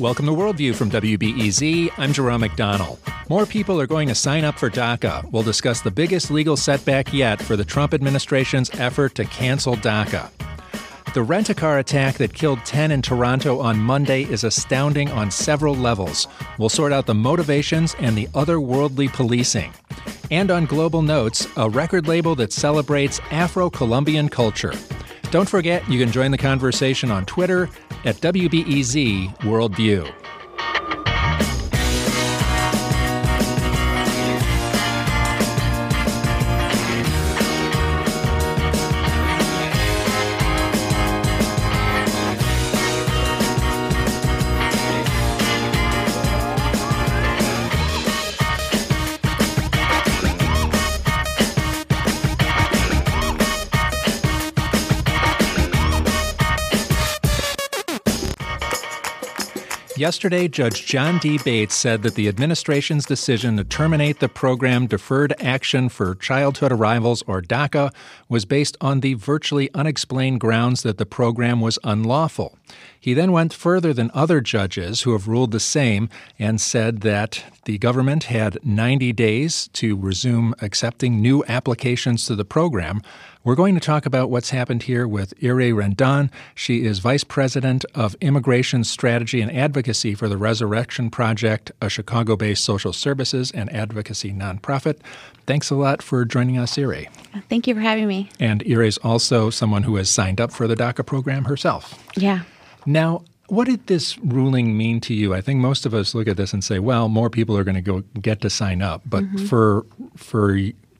Welcome to Worldview from WBEZ. I'm Jerome McDonnell. More people are going to sign up for DACA. We'll discuss the biggest legal setback yet for the Trump administration's effort to cancel DACA. The rent a car attack that killed 10 in Toronto on Monday is astounding on several levels. We'll sort out the motivations and the otherworldly policing. And on Global Notes, a record label that celebrates Afro Colombian culture. Don't forget, you can join the conversation on Twitter at WBEZ Worldview. Yesterday, Judge John D. Bates said that the administration's decision to terminate the program Deferred Action for Childhood Arrivals, or DACA, was based on the virtually unexplained grounds that the program was unlawful. He then went further than other judges who have ruled the same and said that the government had 90 days to resume accepting new applications to the program. We're going to talk about what's happened here with Ire Rendon. She is Vice President of Immigration Strategy and Advocacy for the Resurrection Project, a Chicago based social services and advocacy nonprofit. Thanks a lot for joining us, Ire. Thank you for having me. And Ire is also someone who has signed up for the DACA program herself. Yeah. Now, what did this ruling mean to you? I think most of us look at this and say, well, more people are going to go get to sign up. But mm-hmm. for for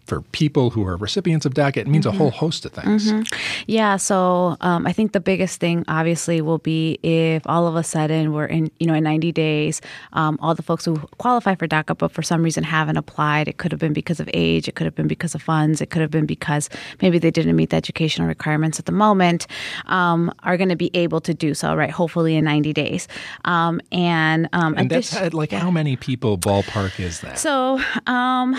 for people who are recipients of DACA, it means mm-hmm. a whole host of things. Mm-hmm. Yeah, so um, I think the biggest thing, obviously, will be if all of a sudden we're in, you know, in 90 days, um, all the folks who qualify for DACA but for some reason haven't applied. It could have been because of age, it could have been because of funds, it could have been because maybe they didn't meet the educational requirements at the moment, um, are going to be able to do so, right? Hopefully in 90 days. Um, and um, and that's like yeah. how many people ballpark is that? So um,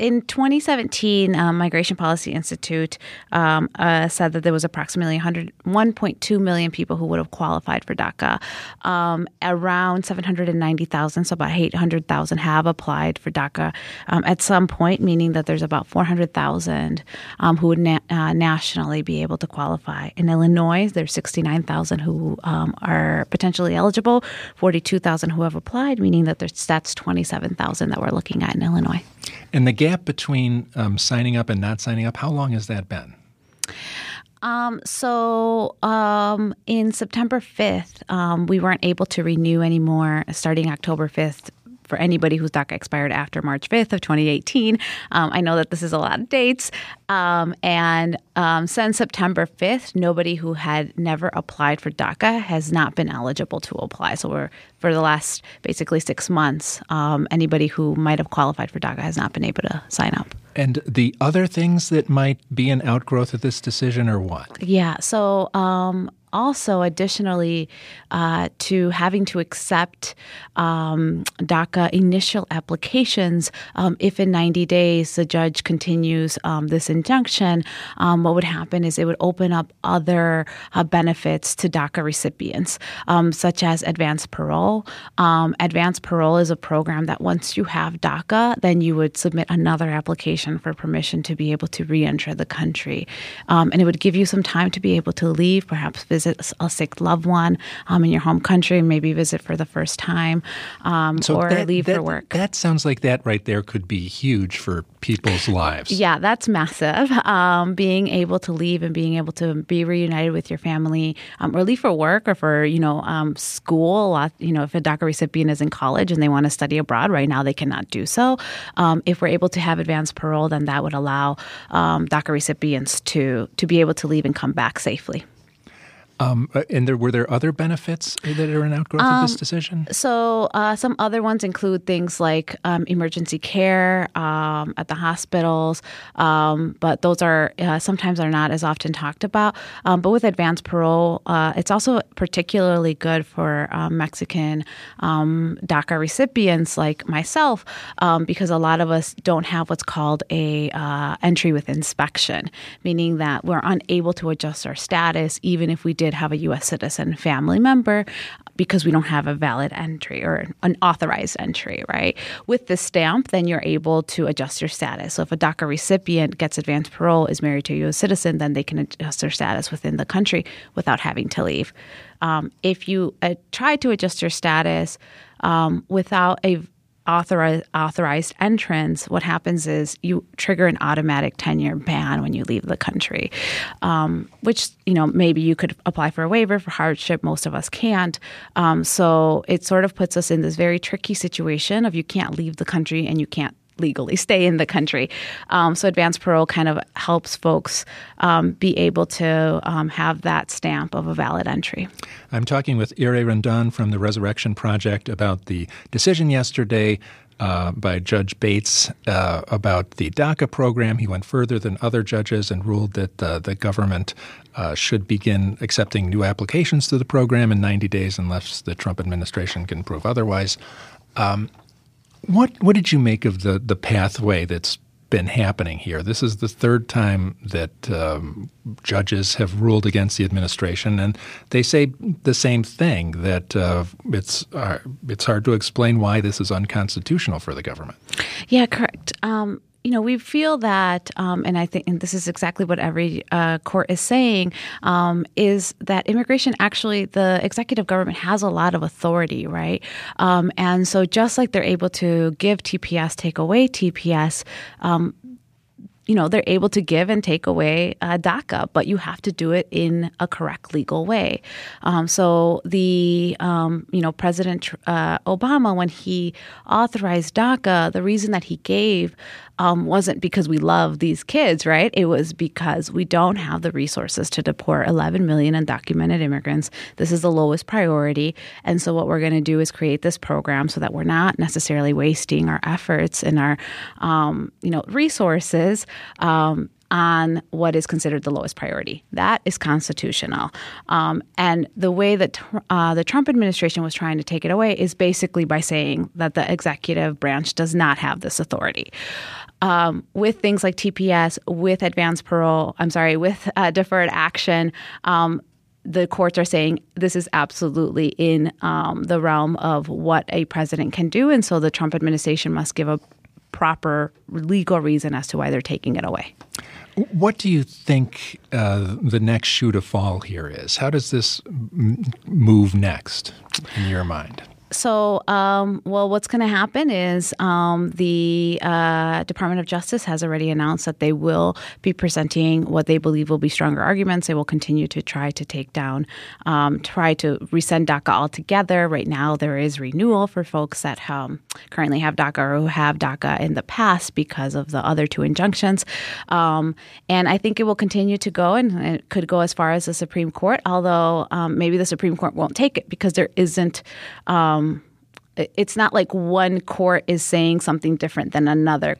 in 2017, um, Migration Policy Institute um, uh, said that there was approximately 100, 1.2 million people who would have qualified for DACA. Um, around 790,000, so about 800,000, have applied for DACA um, at some point, meaning that there's about 400,000 um, who would na- uh, nationally be able to qualify. In Illinois, there's 69,000 who um, are potentially eligible, 42,000 who have applied, meaning that there's, that's 27,000 that we're looking at in Illinois. And the gap between um, signing up and not signing up, how long has that been? Um, so um, in September 5th, um, we weren't able to renew anymore starting October 5th for anybody whose DACA expired after March 5th of 2018. Um, I know that this is a lot of dates. Um, and um, since September 5th, nobody who had never applied for DACA has not been eligible to apply. So we're for the last basically six months, um, anybody who might have qualified for DACA has not been able to sign up. And the other things that might be an outgrowth of this decision are what? Yeah. So um, also additionally uh, to having to accept um, DACA initial applications um, if in 90 days the judge continues um, this injunction, um, what would happen is it would open up other uh, benefits to DACA recipients, um, such as advanced parole. Um, advanced parole is a program that once you have DACA, then you would submit another application for permission to be able to re enter the country. and it would give you some time to be able to leave, perhaps visit visit a sick loved one um, in your home country, maybe visit for the first time, um, so or that, leave that, for work. That sounds like that right there could be huge for people's lives. Yeah, that's massive. Um, being able to leave and being able to be reunited with your family, um, or leave for work or for you know um, school. Lot, you know, if a DACA recipient is in college and they want to study abroad, right now they cannot do so. Um, if we're able to have advanced parole, then that would allow DACA recipients to to be able to leave and come back safely. Um, uh, and there were there other benefits that are an outgrowth um, of this um, decision? So uh, some other ones include things like um, emergency care um, at the hospitals, um, but those are uh, sometimes are not as often talked about. but with advanced parole, uh, it's also particularly good for Mexican DACA recipients like myself because a lot of us don't have what's called a uh, entry with inspection, meaning that we're unable to adjust our status even if we did did have a U.S. citizen family member because we don't have a valid entry or an authorized entry, right? With the stamp, then you're able to adjust your status. So if a DACA recipient gets advanced parole, is married to a U.S. citizen, then they can adjust their status within the country without having to leave. Um, if you uh, try to adjust your status um, without a authorized authorized entrance, what happens is you trigger an automatic ten year ban when you leave the country, um, which you know maybe you could apply for a waiver for hardship. Most of us can't, um, so it sort of puts us in this very tricky situation of you can't leave the country and you can't legally stay in the country. Um, so advanced parole kind of helps folks um, be able to um, have that stamp of a valid entry. I'm talking with Ire Rendon from the Resurrection Project about the decision yesterday uh, by Judge Bates uh, about the DACA program. He went further than other judges and ruled that uh, the government uh, should begin accepting new applications to the program in 90 days unless the Trump administration can prove otherwise. Um, what what did you make of the the pathway that's been happening here? This is the third time that um, judges have ruled against the administration, and they say the same thing that uh, it's uh, it's hard to explain why this is unconstitutional for the government. Yeah, correct. Um, you know, we feel that, um, and I think, and this is exactly what every uh, court is saying, um, is that immigration actually, the executive government has a lot of authority, right? Um, and so, just like they're able to give TPS, take away TPS, um, you know they're able to give and take away uh, DACA, but you have to do it in a correct legal way. Um, so the um, you know President uh, Obama, when he authorized DACA, the reason that he gave um, wasn't because we love these kids, right? It was because we don't have the resources to deport 11 million undocumented immigrants. This is the lowest priority. And so, what we're going to do is create this program so that we're not necessarily wasting our efforts and our, um, you know, resources. Um, on what is considered the lowest priority. That is constitutional. Um, and the way that uh, the Trump administration was trying to take it away is basically by saying that the executive branch does not have this authority um, with things like TPS, with advanced parole, I'm sorry, with uh, deferred action, um, the courts are saying this is absolutely in um, the realm of what a president can do. And so the Trump administration must give a proper legal reason as to why they're taking it away. What do you think uh, the next shoe to fall here is? How does this m- move next in your mind? So, um, well, what's going to happen is um, the uh, Department of Justice has already announced that they will be presenting what they believe will be stronger arguments. They will continue to try to take down, um, try to resend DACA altogether. Right now, there is renewal for folks that um, currently have DACA or who have DACA in the past because of the other two injunctions. Um, and I think it will continue to go, and it could go as far as the Supreme Court, although um, maybe the Supreme Court won't take it because there isn't um, it's not like one court is saying something different than another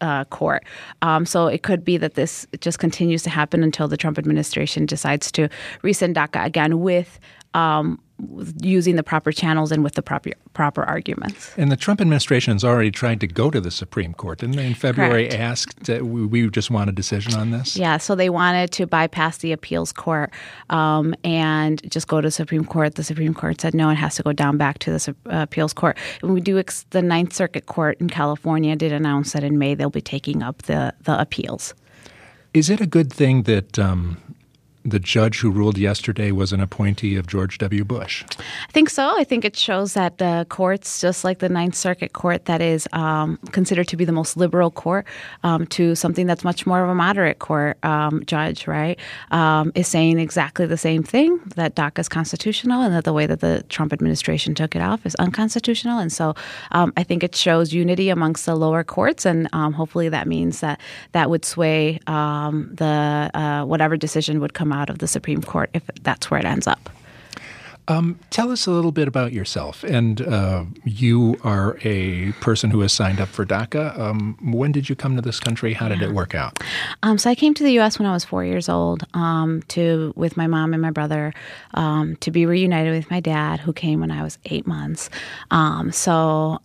uh, court. Um, so it could be that this just continues to happen until the Trump administration decides to rescind DACA again with um, using the proper channels and with the proper proper arguments. And the Trump administration has already tried to go to the Supreme Court, didn't they? In February, Correct. asked uh, we, we, just want a decision on this. Yeah, so they wanted to bypass the appeals court um, and just go to the Supreme Court. The Supreme Court said no, it has to go down back to the uh, appeals court. And we do ex- the Ninth Circuit Court in California did announce that in May they'll be taking up the the appeals. Is it a good thing that um, the judge who ruled yesterday was an appointee of George W. Bush. I think so. I think it shows that the courts, just like the Ninth Circuit Court, that is um, considered to be the most liberal court, um, to something that's much more of a moderate court um, judge, right, um, is saying exactly the same thing that DACA is constitutional and that the way that the Trump administration took it off is unconstitutional. And so um, I think it shows unity amongst the lower courts, and um, hopefully that means that that would sway the uh, whatever decision would come come out of the Supreme Court if that's where it ends up. Um, tell us a little bit about yourself. And uh, you are a person who has signed up for DACA. Um, when did you come to this country? How did yeah. it work out? Um, so I came to the U.S. when I was four years old um, to with my mom and my brother um, to be reunited with my dad, who came when I was eight months. Um, so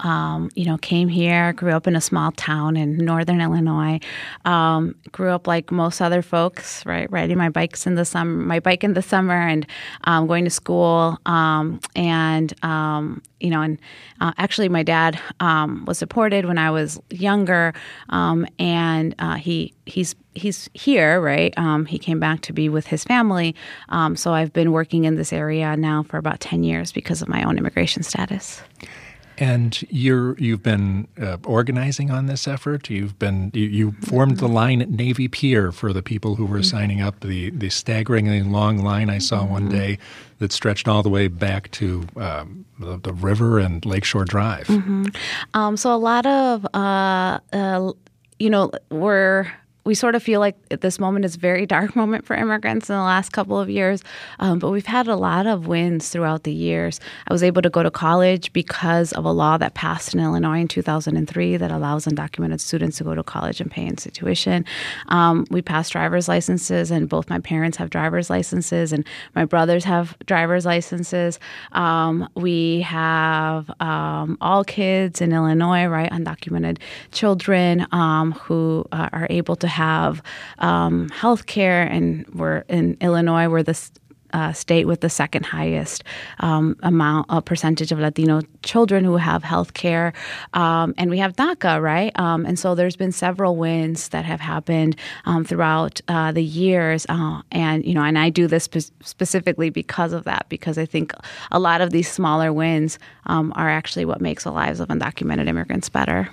you know, came here, grew up in a small town in northern Illinois. grew up like most other folks, right? Riding my bikes in the summer, my bike in the summer, and going to school um, and um, you know, and uh, actually, my dad um, was deported when I was younger, um, and uh, he he's he's here, right? Um, he came back to be with his family. Um, so I've been working in this area now for about ten years because of my own immigration status. And you're you've been uh, organizing on this effort. You've been you, you, formed the line at Navy Pier for the people who were mm-hmm. signing up. The the staggeringly long line I saw mm-hmm. one day that stretched all the way back to um, the, the, river and Lakeshore Drive. Mm-hmm. Um, so a lot of uh, uh, you know we're we sort of feel like this moment is a very dark moment for immigrants in the last couple of years, um, but we've had a lot of wins throughout the years. I was able to go to college because of a law that passed in Illinois in 2003 that allows undocumented students to go to college and pay in tuition. Um, we passed driver's licenses, and both my parents have driver's licenses, and my brothers have driver's licenses. Um, we have um, all kids in Illinois, right, undocumented children um, who uh, are able to have um, health care, and we're in Illinois, we're the uh, state with the second highest um, amount, a percentage of Latino children who have health care. Um, and we have DACA, right? Um, and so there's been several wins that have happened um, throughout uh, the years. Uh, and, you know, and I do this spe- specifically because of that, because I think a lot of these smaller wins um, are actually what makes the lives of undocumented immigrants better.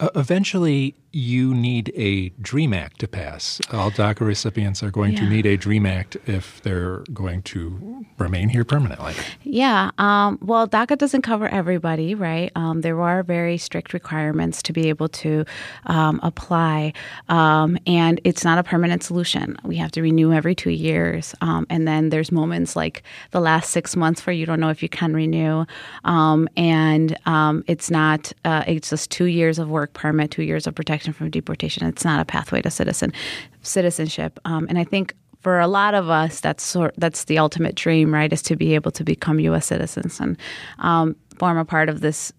Uh, eventually, you need a DREAM Act to pass. All DACA recipients are going yeah. to need a DREAM Act if they're going to remain here permanently. Yeah. Um, well, DACA doesn't cover everybody, right? Um, there are very strict requirements to be able to um, apply, um, and it's not a permanent solution. We have to renew every two years, um, and then there's moments like the last six months where you don't know if you can renew, um, and it's not. Uh, it's just two years of work permit, two years of protection protection from deportation. It's not a pathway to citizen citizenship. Um, and I think for a lot of us, that's sort that's the ultimate dream, right? Is to be able to become U.S. citizens and um, form a part of this,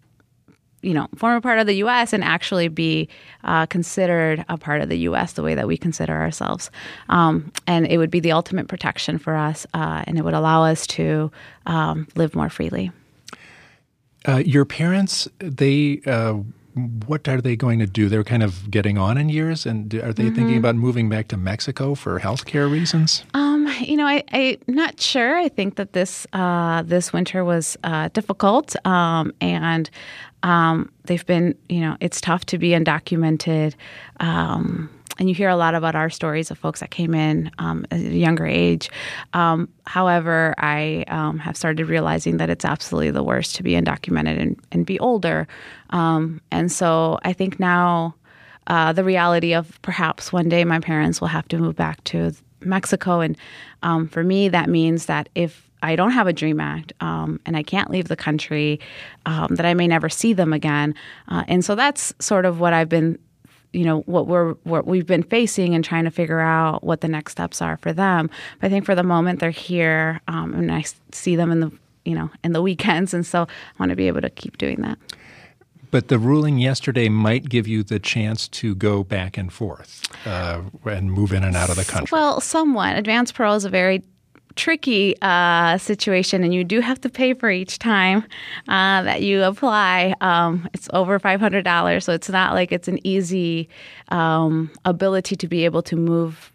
you know, form a part of the U.S. and actually be uh, considered a part of the U.S. the way that we consider ourselves. Um, and it would be the ultimate protection for us, uh, and it would allow us to um, live more freely. Uh, your parents, they uh, what are they going to do? They're kind of getting on in years, and are they mm-hmm. thinking about moving back to Mexico for healthcare reasons? Um, you know, I, am not sure. I think that this uh, this winter was uh, difficult, um, and um, they've been, you know, it's tough to be undocumented. Um, and you hear a lot about our stories of folks that came in um, at a younger age. Um, however, I um, have started realizing that it's absolutely the worst to be undocumented and, and be older. Um, and so I think now uh, the reality of perhaps one day my parents will have to move back to Mexico. And um, for me, that means that if I don't have a DREAM Act um, and I can't leave the country, um, that I may never see them again. Uh, and so that's sort of what I've been you know what we're what we've been facing and trying to figure out what the next steps are for them. But I think for the moment they're here, um, and I see them in the you know in the weekends, and so I want to be able to keep doing that. But the ruling yesterday might give you the chance to go back and forth uh, and move in and out of the country. Well, somewhat. Advance parole is a very tricky uh, situation, and you do have to pay for each time uh, that you apply. Um, it's over five hundred dollars, so it's not like it's an easy um, ability to be able to move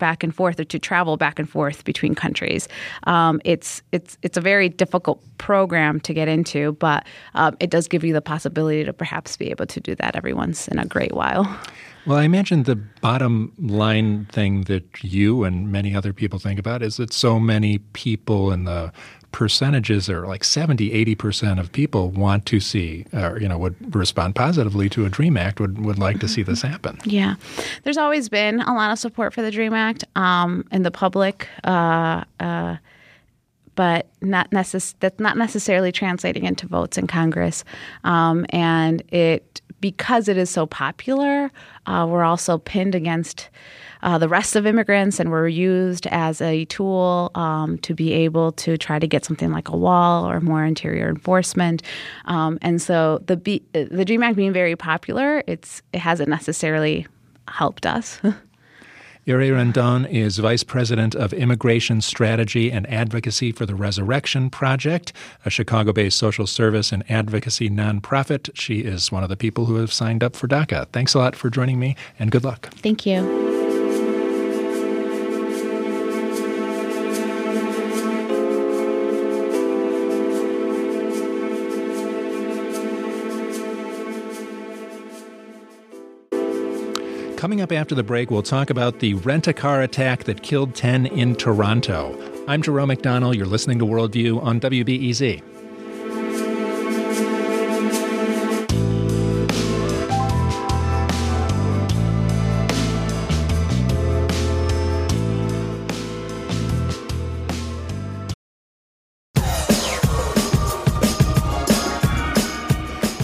back and forth or to travel back and forth between countries. Um, it's it's it's a very difficult program to get into, but um, it does give you the possibility to perhaps be able to do that every once in a great while. Well, I imagine the bottom line thing that you and many other people think about is that so many people in the percentages are like 70, 80% of people want to see, or, you know, would respond positively to a DREAM Act, would, would like to see this happen. Yeah. There's always been a lot of support for the DREAM Act um, in the public. Uh, uh, but not necess- that's not necessarily translating into votes in Congress. Um, and it because it is so popular, uh, we're also pinned against uh, the rest of immigrants, and we're used as a tool um, to be able to try to get something like a wall or more interior enforcement. Um, and so the B- the Dream Act being very popular, it's it hasn't necessarily helped us. Ire Rendon is Vice President of Immigration Strategy and Advocacy for the Resurrection Project, a Chicago based social service and advocacy nonprofit. She is one of the people who have signed up for DACA. Thanks a lot for joining me, and good luck. Thank you. Coming up after the break, we'll talk about the rent a car attack that killed 10 in Toronto. I'm Jerome McDonnell. You're listening to Worldview on WBEZ.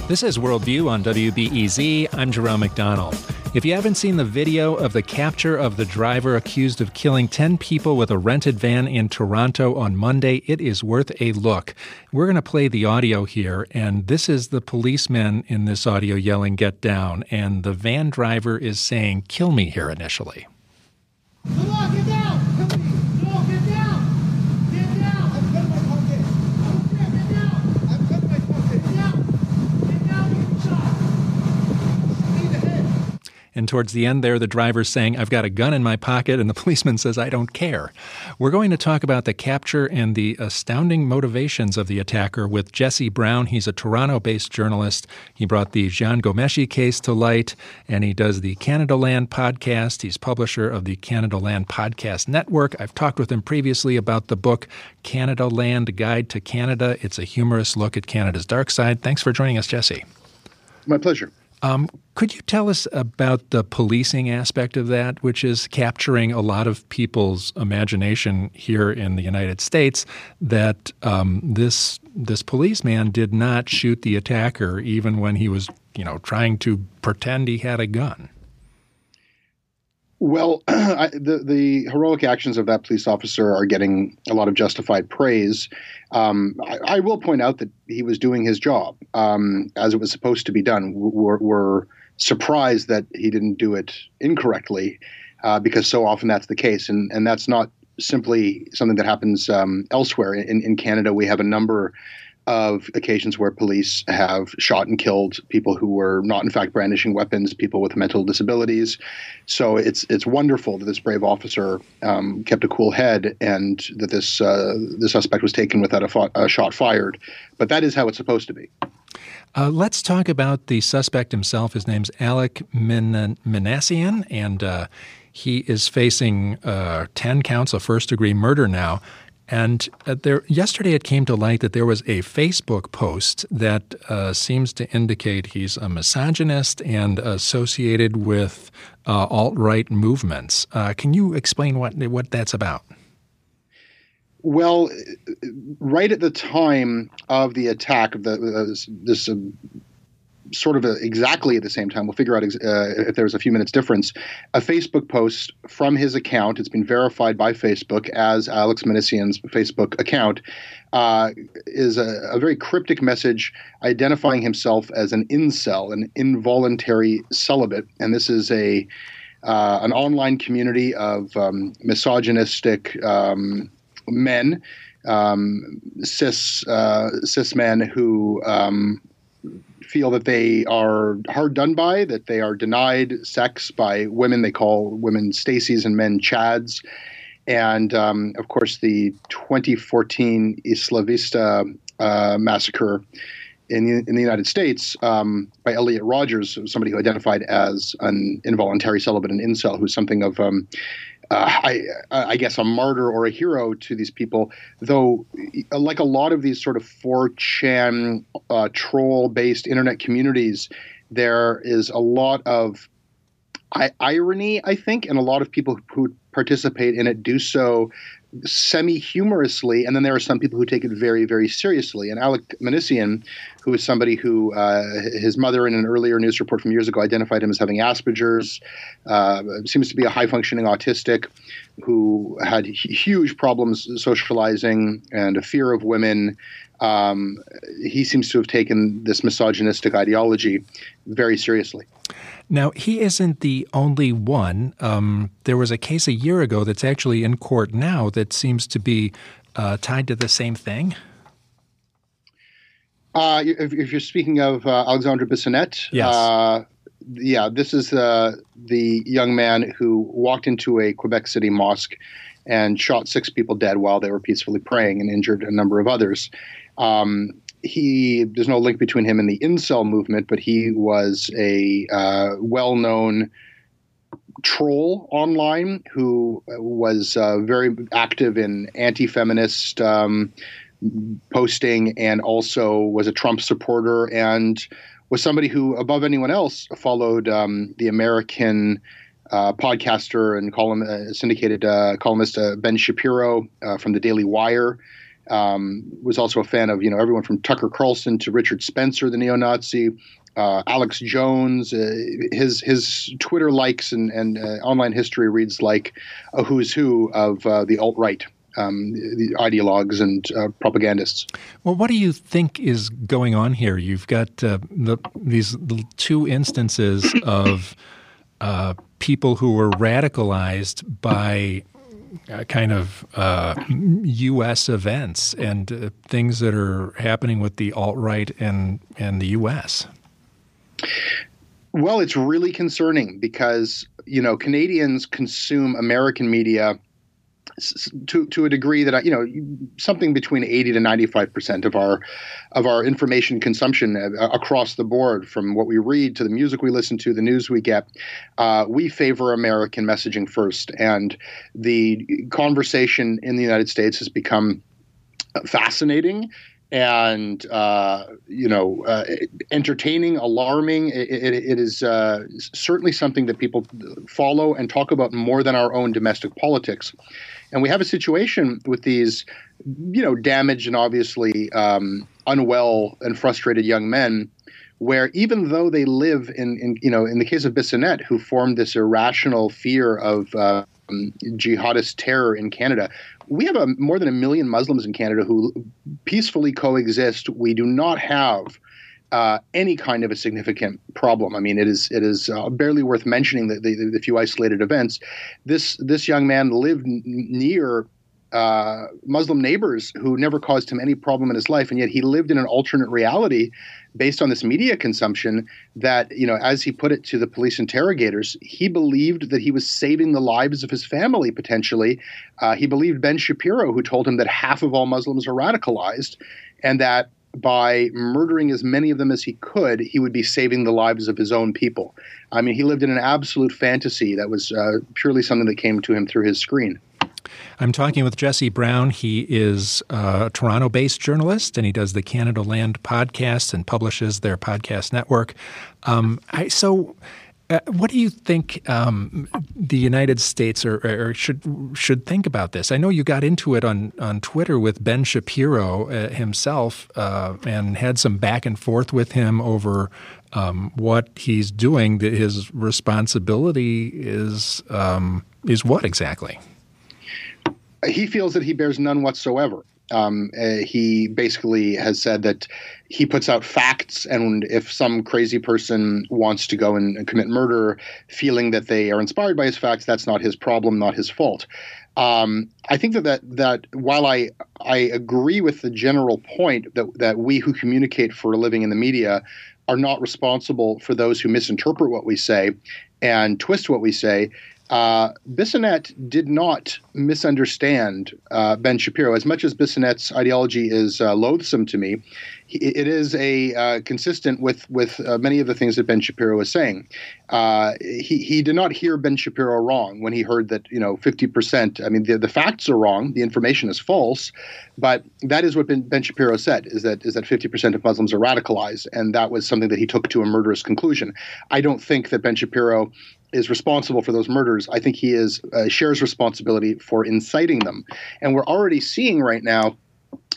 This is Worldview on WBEZ. I'm Jerome McDonnell. If you haven't seen the video of the capture of the driver accused of killing 10 people with a rented van in Toronto on Monday, it is worth a look. We're going to play the audio here, and this is the policeman in this audio yelling, Get down, and the van driver is saying, Kill me here initially. Come on, get down! And towards the end there, the driver's saying, I've got a gun in my pocket, and the policeman says, I don't care. We're going to talk about the capture and the astounding motivations of the attacker with Jesse Brown. He's a Toronto based journalist. He brought the Jian Ghomeshi case to light, and he does the Canadaland podcast. He's publisher of the Canadaland Podcast Network. I've talked with him previously about the book Canadaland Guide to Canada. It's a humorous look at Canada's dark side. Thanks for joining us, Jesse. My pleasure. Um, could you tell us about the policing aspect of that, which is capturing a lot of people's imagination here in the United States that um, this this policeman did not shoot the attacker even when he was, you know, trying to pretend he had a gun? Well, I, the the heroic actions of that police officer are getting a lot of justified praise. Um, I, I, will point out that he was doing his job um, as it was supposed to be done. We're, we're, surprised that he didn't do it incorrectly, uh, because so often that's the case, and and that's not simply something that happens um, elsewhere. In, in Canada, we have a number of occasions where police have shot and killed people who were not, in fact, brandishing weapons, people with mental disabilities. So it's it's wonderful that this brave officer um, kept a cool head and that this uh, the suspect was taken without a, a, shot fired. But that is how it's supposed to be. Uh, let's talk about the suspect himself. His name's Alek Min- Minassian, and uh, he is facing uh, 10 counts of first degree murder now. And uh, there, yesterday it came to light that there was a Facebook post that uh, seems to indicate he's a misogynist and associated with uh, alt right movements. Uh, can you explain what what that's about? Well, right at the time of the attack of the uh, this uh, sort of a, exactly at the same time. We'll figure out ex- uh, if there's a few minutes difference. A Facebook post from his account, it's been verified by Facebook as Alex Minassian's Facebook account, uh, is a, a, very cryptic message identifying himself as an incel, an involuntary celibate. And this is a uh, an online community of um, misogynistic um, men. Um, cis uh, cis men who um, feel that they are hard done by, that they are denied sex by women they call women Stacys and men Chads. And um, of course, the 2014 Isla Vista uh, massacre in the, in the United States um, by Elliot Rogers, somebody who identified as an involuntary celibate and incel, who's something of um, uh, I, I, guess, a martyr or a hero to these people. Though, like a lot of these sort of 4chan uh, troll based internet communities, there is a lot of I- irony, I think, and a lot of people who participate in it do so semi humorously, and then there are some people who take it very, very seriously. And Alek Minassian, who is somebody who uh, his mother in an earlier news report from years ago identified him as having Asperger's, uh, seems to be a high functioning autistic who had huge problems socializing and a fear of women. Um, he seems to have taken this misogynistic ideology very seriously. Now, he isn't the only one. Um, there was a case a year ago that's actually in court now that seems to be uh, tied to the same thing. Uh, if, if, you're speaking of uh, Alexandre Bissonnette, yes. Uh, yeah, this is uh, the young man who walked into a Quebec City mosque and shot six people dead while they were peacefully praying and injured a number of others. Um, he there's no link between him and the incel movement, but he was a uh, well-known troll online who was uh, very active in anti-feminist um, posting and also was a Trump supporter and was somebody who, above anyone else, followed um, the American. Uh, podcaster and column, uh, syndicated uh, columnist uh, Ben Shapiro from the Daily Wire, um, was also a fan of you know everyone from Tucker Carlson to Richard Spencer, the neo-Nazi, uh, Alex Jones. Uh, his his Twitter likes and and uh, online history reads like a who's who of uh, the alt right. Um, the ideologues and uh, propagandists. Well, what do you think is going on here? You've got uh, the, these two instances of people who were radicalized by kind of uh, U.S. events and uh, things that are happening with the alt right and and the U.S. Well, it's really concerning because you know Canadians consume American media to to a degree that I, you know something between 80 to 95 percent of our of our information consumption uh, across the board from what we read to the music we listen to the news we get uh, we favor American messaging first. And the conversation in the United States has become fascinating and uh, you know uh, entertaining alarming. It, it, it is uh, certainly something that people follow and talk about more than our own domestic politics and we have a situation with these, you know, damaged and obviously um, unwell and frustrated young men where even though they live in, in, you know, in the case of Bissonnette, who formed this irrational fear of um, jihadist terror in Canada, we have a, more than a million Muslims in Canada who peacefully coexist. We do not have uh, any kind of a significant problem. I mean, it is it is uh, barely worth mentioning the, the, the, few isolated events. This this young man lived n- near uh, Muslim neighbors who never caused him any problem in his life, and yet he lived in an alternate reality based on this media consumption. That you know, as he put it to the police interrogators, he believed that he was saving the lives of his family potentially. Uh, he believed Ben Shapiro, who told him that half of all Muslims are radicalized, and that by murdering as many of them as he could, he would be saving the lives of his own people. I mean, he lived in an absolute fantasy that was uh, purely something that came to him through his screen. I'm talking with Jesse Brown. He is a Toronto based journalist and he does the Canadaland podcast and publishes their podcast network. Um, I, so, uh, what do you think um, the United States or, or, should should think about this? I know you got into it on, on Twitter with Ben Shapiro uh, himself uh, and had some back and forth with him over um, what he's doing. His responsibility is um, is what exactly? He feels that he bears none whatsoever. Um, uh, he basically has said that he puts out facts, and if some crazy person wants to go and commit murder, feeling that they are inspired by his facts, that's not his problem, not his fault. Um, I think that, that that while I I agree with the general point that that we who communicate for a living in the media are not responsible for those who misinterpret what we say and twist what we say. Uh, Bissonnette did not misunderstand uh, Ben Shapiro. As much as Bissonnette's ideology is uh, loathsome to me, it is a uh, consistent with with uh, many of the things that Ben Shapiro was saying. Uh, he he did not hear Ben Shapiro wrong when he heard that you know fifty percent. I mean the the facts are wrong, the information is false, but that is what Ben, ben Shapiro said is that is that fifty percent of Muslims are radicalized, and that was something that he took to a murderous conclusion. I don't think that Ben Shapiro is responsible for those murders. I think he is uh, shares responsibility for inciting them, and we're already seeing right now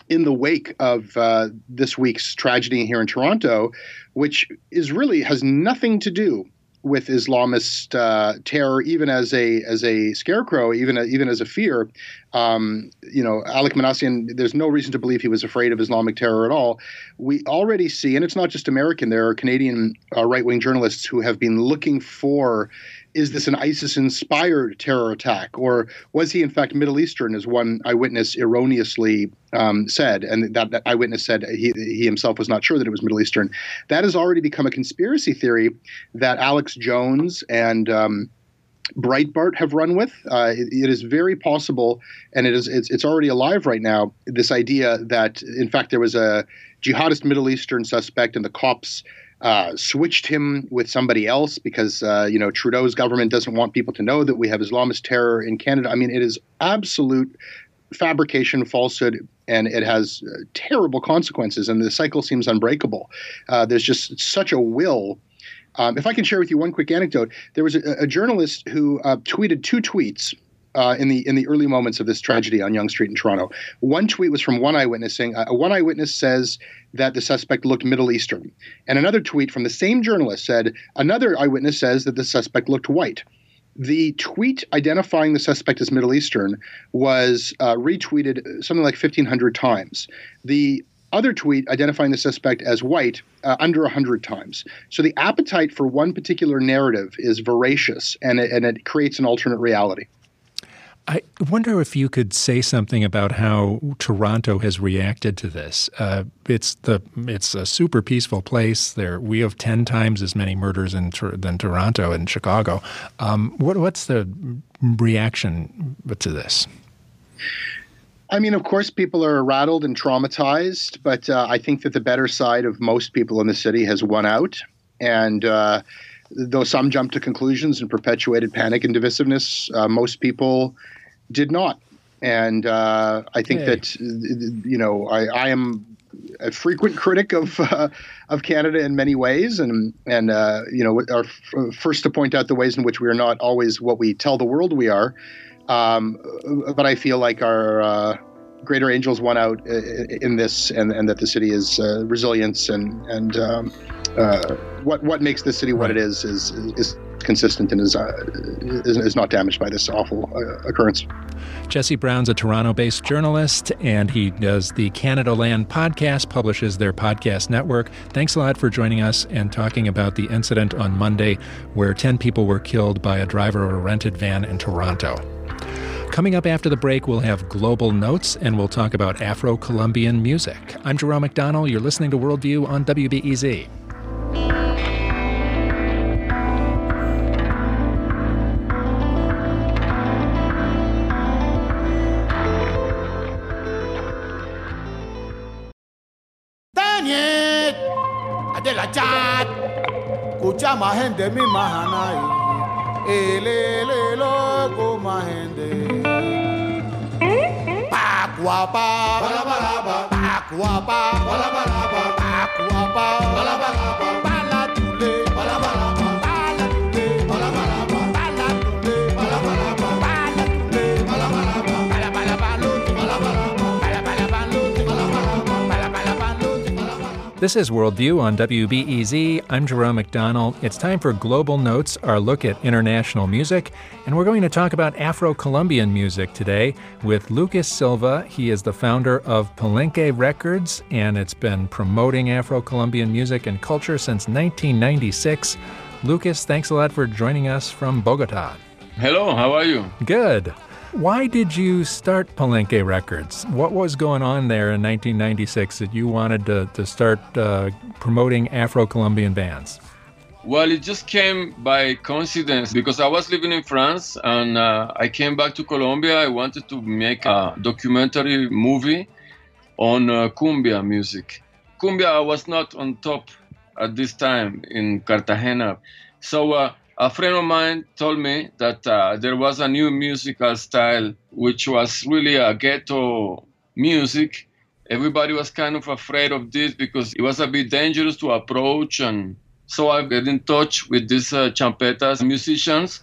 in the wake of uh, this week's tragedy here in Toronto, which is really has nothing to do with Islamist uh, terror, even as a as a scarecrow, even a, even as a fear. Um, you know, Alek Minassian. There's no reason to believe he was afraid of Islamic terror at all. We already see, and it's not just American. There are Canadian uh, right wing journalists who have been looking for is this an ISIS inspired terror attack? Or was he, in fact, Middle Eastern, as one eyewitness erroneously um, said? And that, that, eyewitness said he, he himself was not sure that it was Middle Eastern. That has already become a conspiracy theory that Alex Jones and um, Breitbart have run with. Uh, it, it is very possible, and it is it's, it's already alive right now. This idea that, in fact, there was a jihadist Middle Eastern suspect, and the cops uh, switched him with somebody else because uh, you know Trudeau's government doesn't want people to know that we have Islamist terror in Canada. I mean, it is absolute fabrication, falsehood, and it has uh, terrible consequences. And the cycle seems unbreakable. Uh, there's just such a will. Um, if I can share with you one quick anecdote, there was a, a journalist who uh, tweeted two tweets uh, in the in the early moments of this tragedy on Yonge Street in Toronto. One tweet was from one eyewitness saying, uh, "One eyewitness says that the suspect looked Middle Eastern," and another tweet from the same journalist said, "Another eyewitness says that the suspect looked white." The tweet identifying the suspect as Middle Eastern was uh, retweeted something like 1,500 times. The other tweet identifying the suspect as white uh, under 100 times. So the appetite for one particular narrative is voracious and it, and it creates an alternate reality. I wonder if you could say something about how Toronto has reacted to this. Uh, it's the it's a super peaceful place. There we have ten times as many murders in, than Toronto and Chicago. Um, what, what's the reaction to this? I mean, of course, people are rattled and traumatized, but uh, I think that the better side of most people in the city has won out, and. Uh, though some jumped to conclusions and perpetuated panic and divisiveness, uh, most people did not. And uh, I think hey. that you know I, I, am a frequent critic of uh, of Canada in many ways, and and uh, you know are f- first to point out the ways in which we are not always what we tell the world we are. Um, but I feel like our uh, greater angels won out in this, and, and that the city is uh, resilience and and um, uh, what what makes the city what it is is is consistent and is, uh, is, is, not damaged by this awful uh, occurrence. Jesse Brown's a Toronto based journalist, and he does the Canadaland podcast, publishes their podcast network. Thanks a lot for joining us and talking about the incident on Monday where 10 people were killed by a driver of a rented van in Toronto. Coming up after the break, we'll have global notes and we'll talk about Afro Colombian music. I'm Jerome McDonnell. You're listening to Worldview on WBEZ. Kucha mahende mi mahana elele logo mahende. Pakwapa balabalaba. Pakwapa balabalaba. Pakwapa balabalaba This is Worldview on WBEZ. I'm Jerome McDonnell. It's time for Global Notes, our look at international music. And we're going to talk about Afro Colombian music today with Lucas Silva. He is the founder of Palenque Records, and it's been promoting Afro Colombian music and culture since 1996. Lucas, thanks a lot for joining us from Bogota. Hello, how are you? Good. Why did you start Palenque Records? What was going on there in 1996 that you wanted to, to start uh, promoting Afro Colombian bands? Well, it just came by coincidence because I was living in France and uh, I came back to Colombia. I wanted to make a documentary movie on uh, cumbia music. Cumbia was not on top at this time in Cartagena. So uh, a friend of mine told me that uh, there was a new musical style which was really a ghetto music. Everybody was kind of afraid of this because it was a bit dangerous to approach. And so I got in touch with these uh, champetas musicians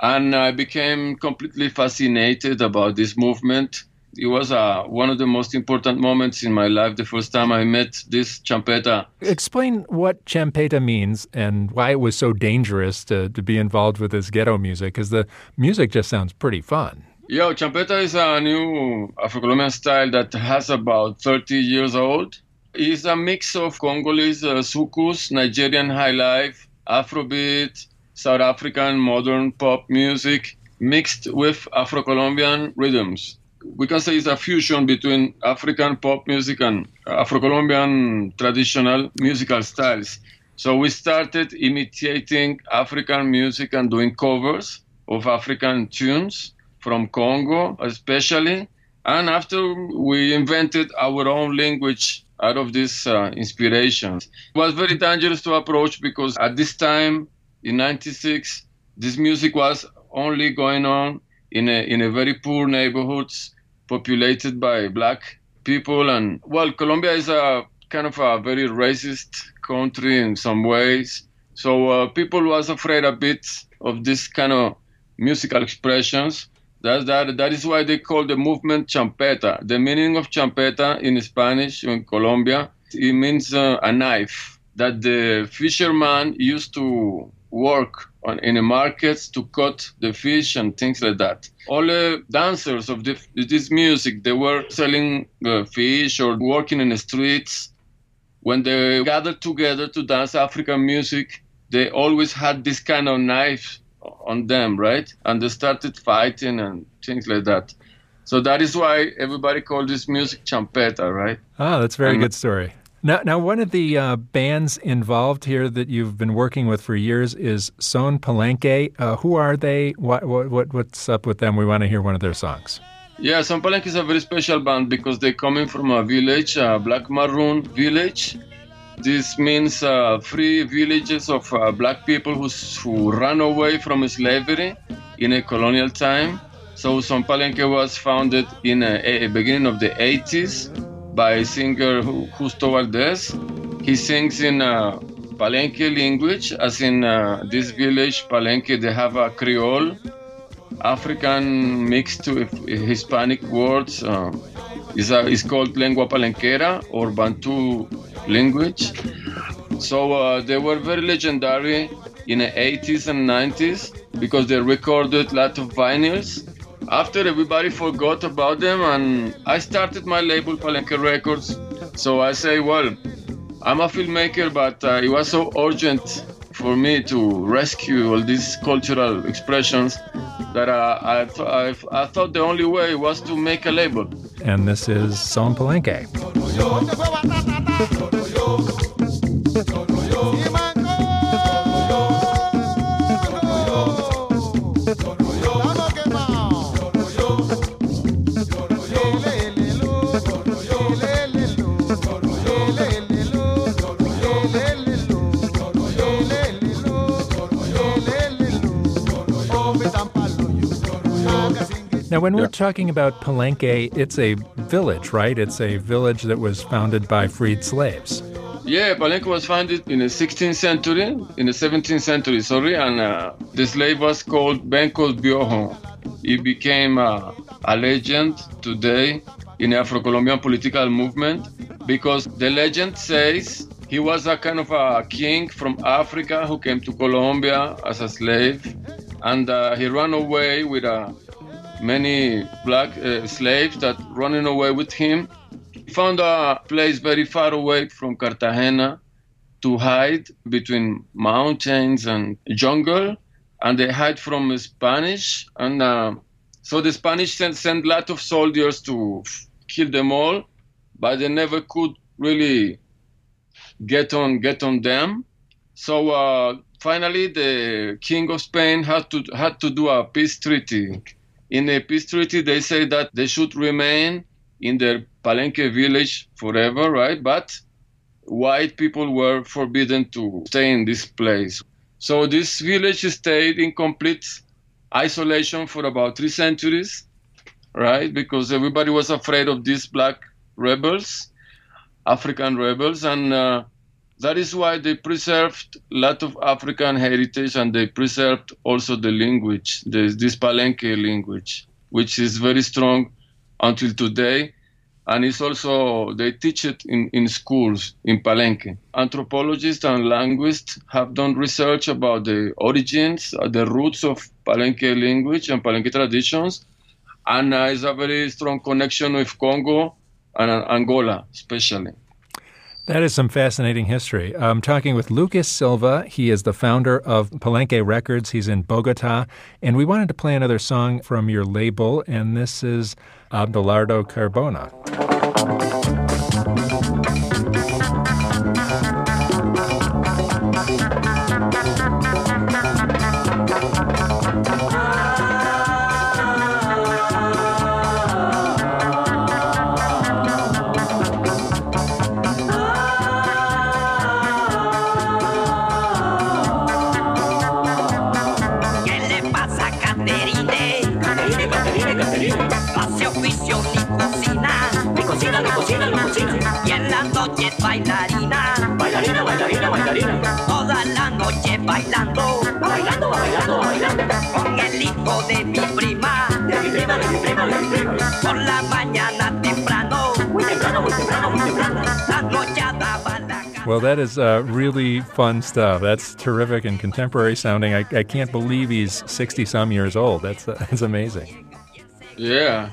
and I became completely fascinated about this movement it was uh, one of the most important moments in my life the first time I met this champeta. Explain what champeta means and why it was so dangerous to, to be involved with this ghetto music, because the music just sounds pretty fun. Yeah, champeta is a new Afro-Colombian style that has about 30 years old. It's a mix of Congolese uh, soukous, Nigerian high life, Afrobeat, South African modern pop music mixed with Afro-Colombian rhythms we can say it's a fusion between African pop music and Afro-Colombian traditional musical styles. So we started imitating African music and doing covers of African tunes from Congo, especially. And after we invented our own language out of these uh, inspirations, it was very dangerous to approach because at this time in '96, this music was only going on in a, in a very poor neighborhoods populated by black people. And well, Colombia is a kind of a very racist country in some ways. So uh, people was afraid a bit of this kind of musical expressions. That, that, that is why they call the movement champeta. The meaning of champeta in Spanish in Colombia, it means uh, a knife that the fisherman used to work on, in the markets to cut the fish and things like that. All the dancers of the, this music, they were selling uh, fish or working in the streets. When they gathered together to dance African music, they always had this kind of knife on them, right? And they started fighting and things like that. So that is why everybody called this music champeta, right? Ah, that's a very and, good story. Now, now one of the uh, bands involved here that you've been working with for years is Son Palenque. Uh, who are they? What, what, what's up with them? We want to hear one of their songs. Yeah, Son Palenque is a very special band because they're coming from a village, a black maroon village. This means uh, free villages of uh, black people who, who ran away from slavery in a colonial time. So Son Palenque was founded in a, a beginning of the 80s by singer Justo Valdez. He sings in uh, Palenque language, as in uh, this village, Palenque, they have a Creole, African mixed with Hispanic words. Uh, it's, a, it's called lengua palenquera or Bantu language. So uh, they were very legendary in the 80s and 90s because they recorded a lot of vinyls after everybody forgot about them and I started my label Palenque Records. So I say, well, I'm a filmmaker, but uh, it was so urgent for me to rescue all these cultural expressions that uh, I, th- I, I, thought the only way was to make a label. And this is Son Palenque. When we're talking about Palenque, it's a village, right? It's a village that was founded by freed slaves. Yeah, Palenque was founded in the 16th century, in the 17th century, sorry, and uh, the slave was called Benkos Biohó. He became uh, a legend today in the Afro-Colombian political movement because the legend says he was a kind of a king from Africa who came to Colombia as a slave, and uh, he ran away with a many black uh, slaves that running away with him. He found a place very far away from Cartagena to hide between mountains and jungle, and they hide from Spanish. And uh, so the Spanish sent sent lot of soldiers to kill them all, but they never could really get on get on them. So uh, finally, the king of Spain had to had to do a peace treaty. In a peace treaty, they say that they should remain in their Palenque village forever, right? But white people were forbidden to stay in this place. So this village stayed in complete isolation for about three centuries, right? Because everybody was afraid of these black rebels, African rebels, and uh, that is why they preserved a lot of African heritage and they preserved also the language, the, this Palenque language, which is very strong until today. And it's also, they teach it in, in schools in Palenque. Anthropologists and linguists have done research about the origins, uh, the roots of Palenque language and Palenque traditions. And uh, it's a very strong connection with Congo and uh, Angola, especially. That is some fascinating history. I'm talking with Lucas Silva. He is the founder of Palenque Records. He's in Bogota. And we wanted to play another song from your label, and this is Abelardo Carbonó. Is uh, really fun stuff. That's terrific and contemporary sounding. I, I can't believe he's 60 some years old. That's, uh, that's amazing. Yeah,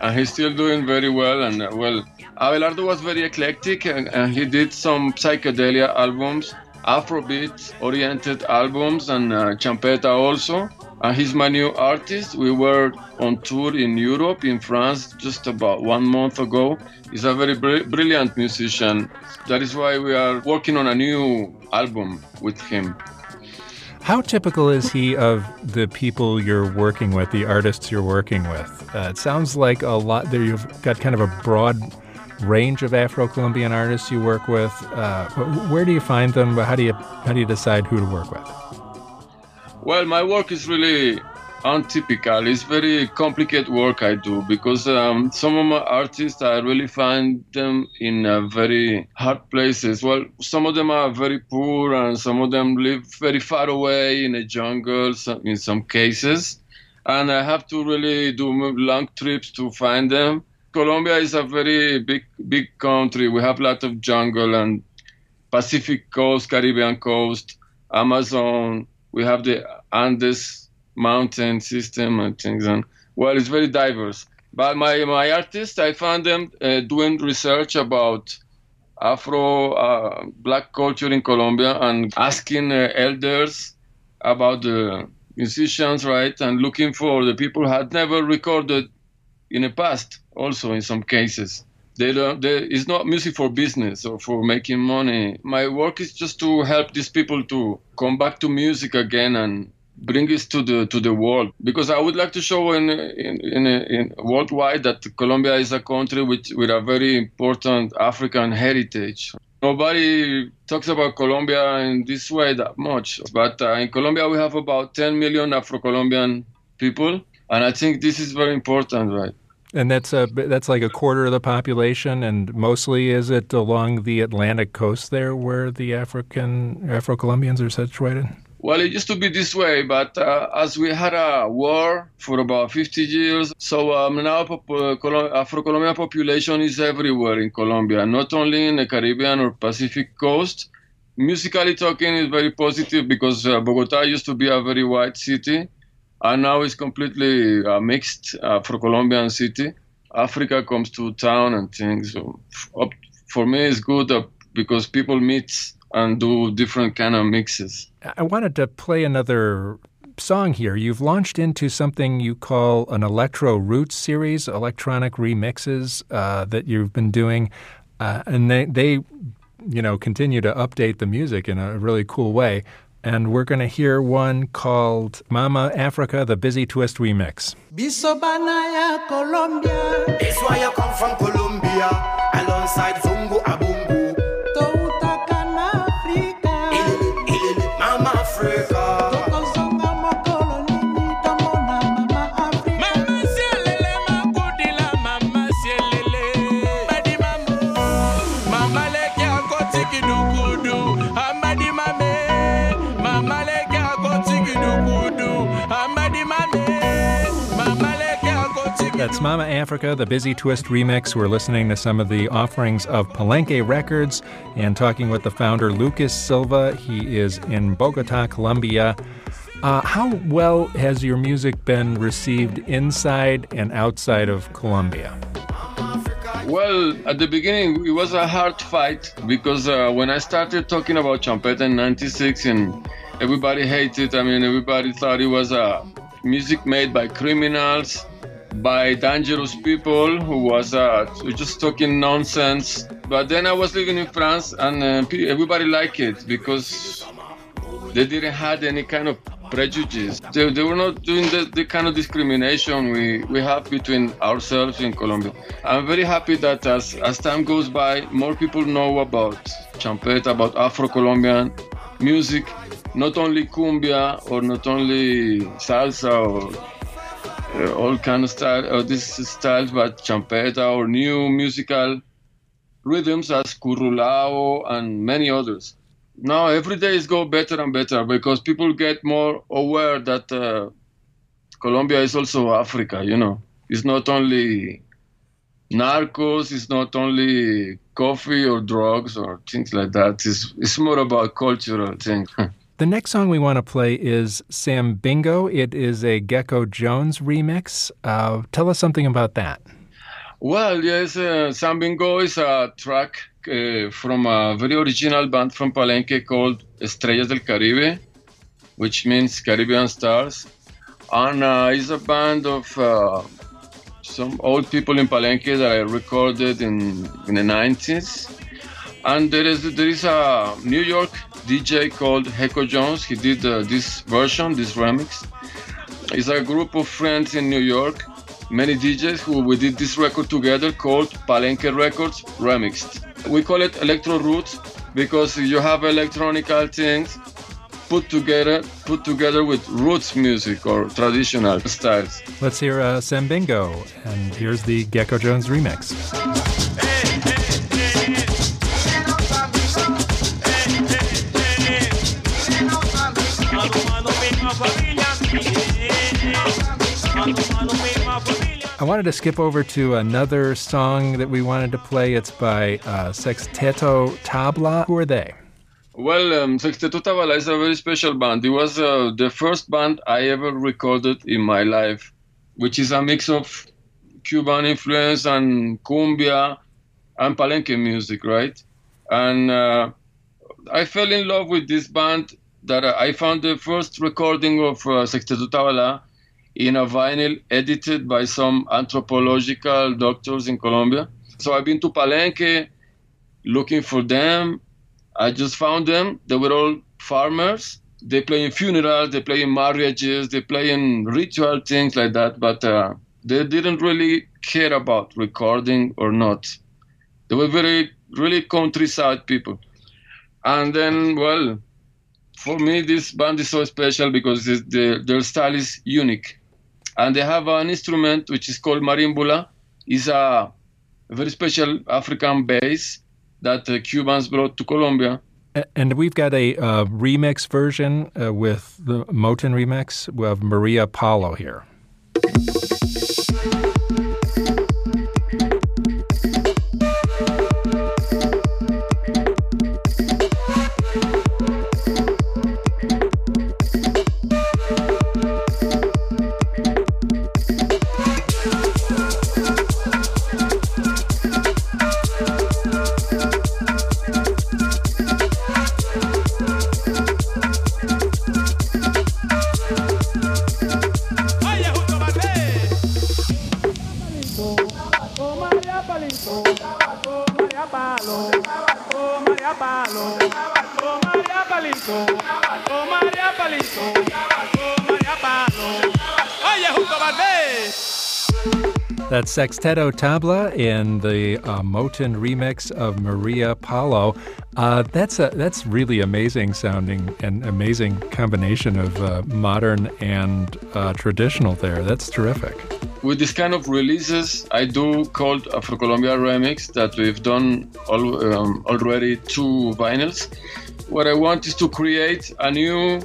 and he's still doing very well. And uh, well, Abelardo was very eclectic and, and he did some psychedelia albums Afrobeat oriented albums and uh, champeta also. And he's my new artist. We were on tour in Europe, in France, just about one month ago. He's a very br- brilliant musician. That is why we are working on a new album with him. How typical is he of the people you're working with, the artists you're working with? Uh, it sounds like a lot there. You've got kind of a broad range of Afro-Colombian artists you work with. Uh, where do you find them? How do you how do you decide who to work with? Well, my work is really untypical. It's very complicated work I do because um, some of my artists I really find them in uh, very hard places. Well, some of them are very poor and some of them live very far away in a jungle. In some cases, and I have to really do long trips to find them. Colombia is a very big big country. We have a lot of jungle and Pacific coast, Caribbean coast, Amazon. We have the Andes mountain system and things. And well, it's very diverse. But my my artists, I found them uh, doing research about Afro uh, black culture in Colombia and asking uh, elders about the musicians, right, and looking for the people had never recorded in the past also in some cases they don't they, it's not music for business or for making money my work is just to help these people to come back to music again and bring it to the to the world because I would like to show in in, in, in worldwide that Colombia is a country with with a very important African heritage. Nobody talks about Colombia in this way that much, but uh, in Colombia we have about 10 million Afro-Colombian people, and I think this is very important, right? And that's a that's like a quarter of the population, and mostly is it along the Atlantic coast there where the African Afro Colombians are situated? Well, it used to be this way, but uh, as we had a war for about 50 years, so um, now Afro-Colombian population is everywhere in Colombia, not only in the Caribbean or Pacific coast. Musically talking is very positive because uh, Bogota used to be a very white city, and now it's completely uh, mixed uh, for Colombian city. Africa comes to town and things. So for me, it's good uh, because people meet and do different kind of mixes. I wanted to play another song here. You've launched into something you call an electro roots series, electronic remixes uh, that you've been doing, uh, and they they you know continue to update the music in a really cool way. And we're going to hear one called Mama Africa, the Busy Twist remix. Bisobana Colombia. That's why I come from Colombia, alongside Zungu Abungu. That's Mama Africa, the Busy Twist remix. We're listening to some of the offerings of Palenque Records and talking with the founder, Lucas Silva. He is in Bogota, Colombia. Uh, how well has your music been received inside and outside of Colombia? Well, at the beginning, it was a hard fight because uh, when I started talking about Champeta in 96 and everybody hated, I mean, everybody thought it was uh, music made by criminals, by dangerous people who was uh, just talking nonsense. But then I was living in France and uh, everybody liked it because they didn't have any kind of prejudice. They, they were not doing the, the kind of discrimination we, we have between ourselves in Colombia. I'm very happy that as, as time goes by, more people know about champeta, about Afro-Colombian music, not only cumbia or not only salsa or uh, all kind of style or this styles, but champeta or new musical rhythms as currulao and many others. Now every day is go better and better because people get more aware that uh, Colombia is also Africa. You know, it's not only narcos, it's not only coffee or drugs or things like that. It's it's more about cultural things. The next song we want to play is Sam Bingo. It is a Geko Jones remix. Uh, tell us something about that. Well, yes, uh, Sam Bingo is a track uh, from a very original band from Palenque called Estrellas del Caribe, which means Caribbean Stars. And uh, it's a band of uh, some old people in Palenque that I recorded in, in the 90s. And there is there is a New York DJ called Geko Jones. He did uh, this version, this remix. It's a group of friends in New York, many DJs who we did this record together called Palenque Records Remixed. We call it Electro Roots because you have electronical things put together put together with roots music or traditional styles. Let's hear uh, Sam Bingo, and here's the Geko Jones remix. I wanted to skip over to another song that we wanted to play. It's by uh, Sexteto Tabalá. Who are they? Well, um, Sexteto Tabalá is a very special band. It was uh, the first band I ever recorded in my life, which is a mix of Cuban influence and cumbia and palenque music, right? And uh, I fell in love with this band that I found the first recording of uh, Sexteto Tabalá in a vinyl edited by some anthropological doctors in Colombia. So I've been to Palenque looking for them. I just found them. They were all farmers. They play in funerals, they play in marriages, they play in ritual things like that, but uh, they didn't really care about recording or not. They were very, really countryside people. And then, well, for me, this band is so special because the, their style is unique. And they have an instrument which is called marimbula. It's a very special African bass that the Cubans brought to Colombia. And we've got a uh, remix version uh, with the Moten remix of Maria Paulo here. Palito. Oh, Maria Palito. Oh, Maria Palo. Oye, Junco Valdés. That's Sexteto Tabalá in the uh, Moten remix of Maria Paulo. Uh, that's a, that's really amazing sounding and amazing combination of uh, modern and uh, traditional there. That's terrific. With this kind of releases, I do called Afro Colombia Remix that we've done al- um, already two vinyls. What I want is to create a new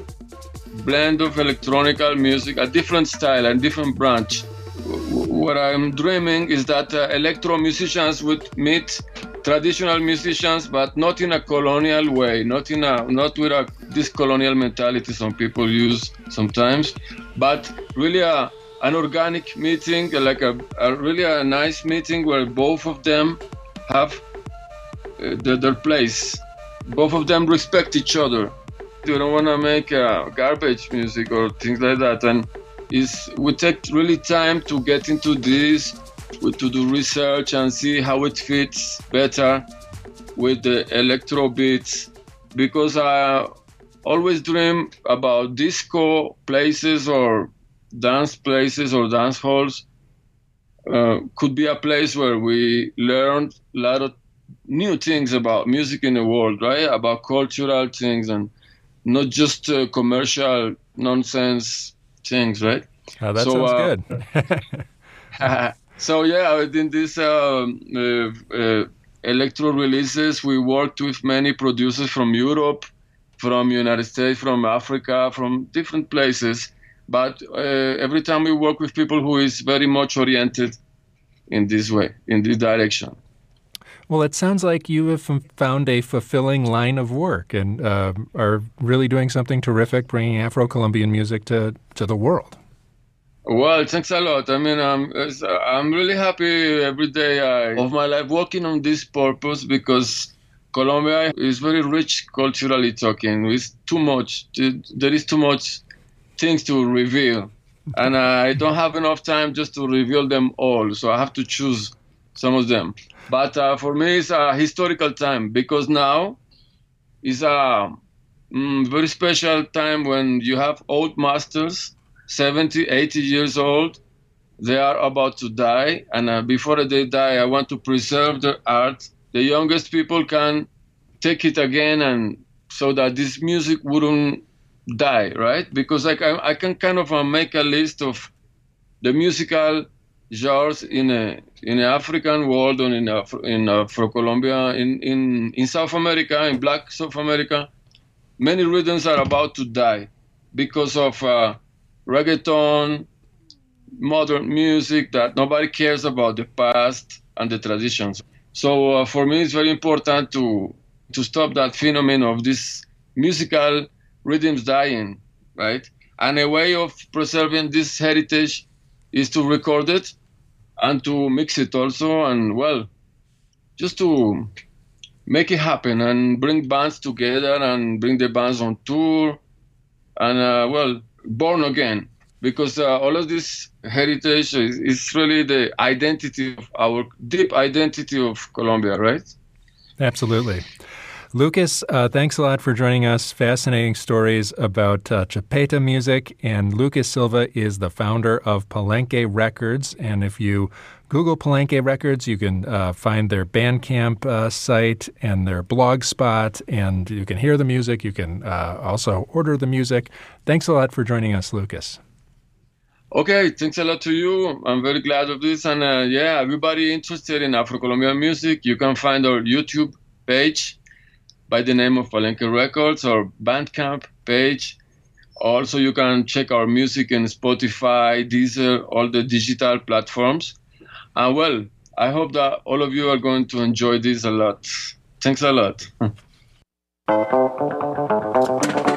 blend of electronical music, a different style, a different branch. What I'm dreaming is that uh, electro musicians would meet traditional musicians, but not in a colonial way, not in a not with a this colonial mentality some people use sometimes, but really a an organic meeting, like a, a really a nice meeting where both of them have uh, the, their place, both of them respect each other. They don't want to make uh, garbage music or things like that, and is we take really time to get into this, to do research and see how it fits better with the electro beats, because I always dream about disco places or dance places or dance halls. Uh, could be a place where we learn a lot of new things about music in the world, right? About cultural things and not just uh, commercial nonsense things, right? Oh, that so, sounds uh, good. so yeah, in this um, uh, uh, electro releases, we worked with many producers from Europe, from United States, from Africa, from different places. But uh, every time we work with people who is very much oriented in this way, in this direction. Well, it sounds like you have found a fulfilling line of work and uh, are really doing something terrific, bringing Afro Colombian music to, to the world. Well, thanks a lot. I mean, I'm uh, I'm really happy every day I, of my life working on this purpose because Colombia is very rich culturally talking. It's too much. There is too much things to reveal, and uh, I don't have enough time just to reveal them all. So I have to choose some of them. But uh, for me, it's a historical time because now is a mm, very special time when you have old masters 70, 80 years old. They are about to die, and uh, before they die, I want to preserve their art. The youngest people can take it again, and so that this music wouldn't die, right? Because I can, I can kind of uh, make a list of the musical genres in a in African world or in Afro, in Afro Colombia, in, in in South America, in Black South America, many rhythms are about to die because of uh, reggaeton, modern music that nobody cares about the past and the traditions. So uh, for me, it's very important to to stop that phenomenon of this musical rhythms dying, right? And a way of preserving this heritage is to record it and to mix it also, and well, just to make it happen and bring bands together and bring the bands on tour, and uh, well, born again because uh, all of this heritage is, is, really the identity of our deep identity of Colombia, right? Absolutely. Lucas, uh, thanks a lot for joining us. Fascinating stories about uh, Champeta music. And Lucas Silva is the founder of Palenque Records. And if you Google Palenque Records, you can uh, find their Bandcamp uh, site and their blog spot, and you can hear the music. You can uh, also order the music. Thanks a lot for joining us, Lucas. Okay, thanks a lot to you. I'm very glad of this. And uh, yeah, everybody interested in Afro Colombian music, you can find our YouTube page by the name of Palenque Records or Bandcamp page. Also, you can check our music in Spotify, Deezer, all the digital platforms. And well, I hope that all of you are going to enjoy this a lot. Thanks a lot.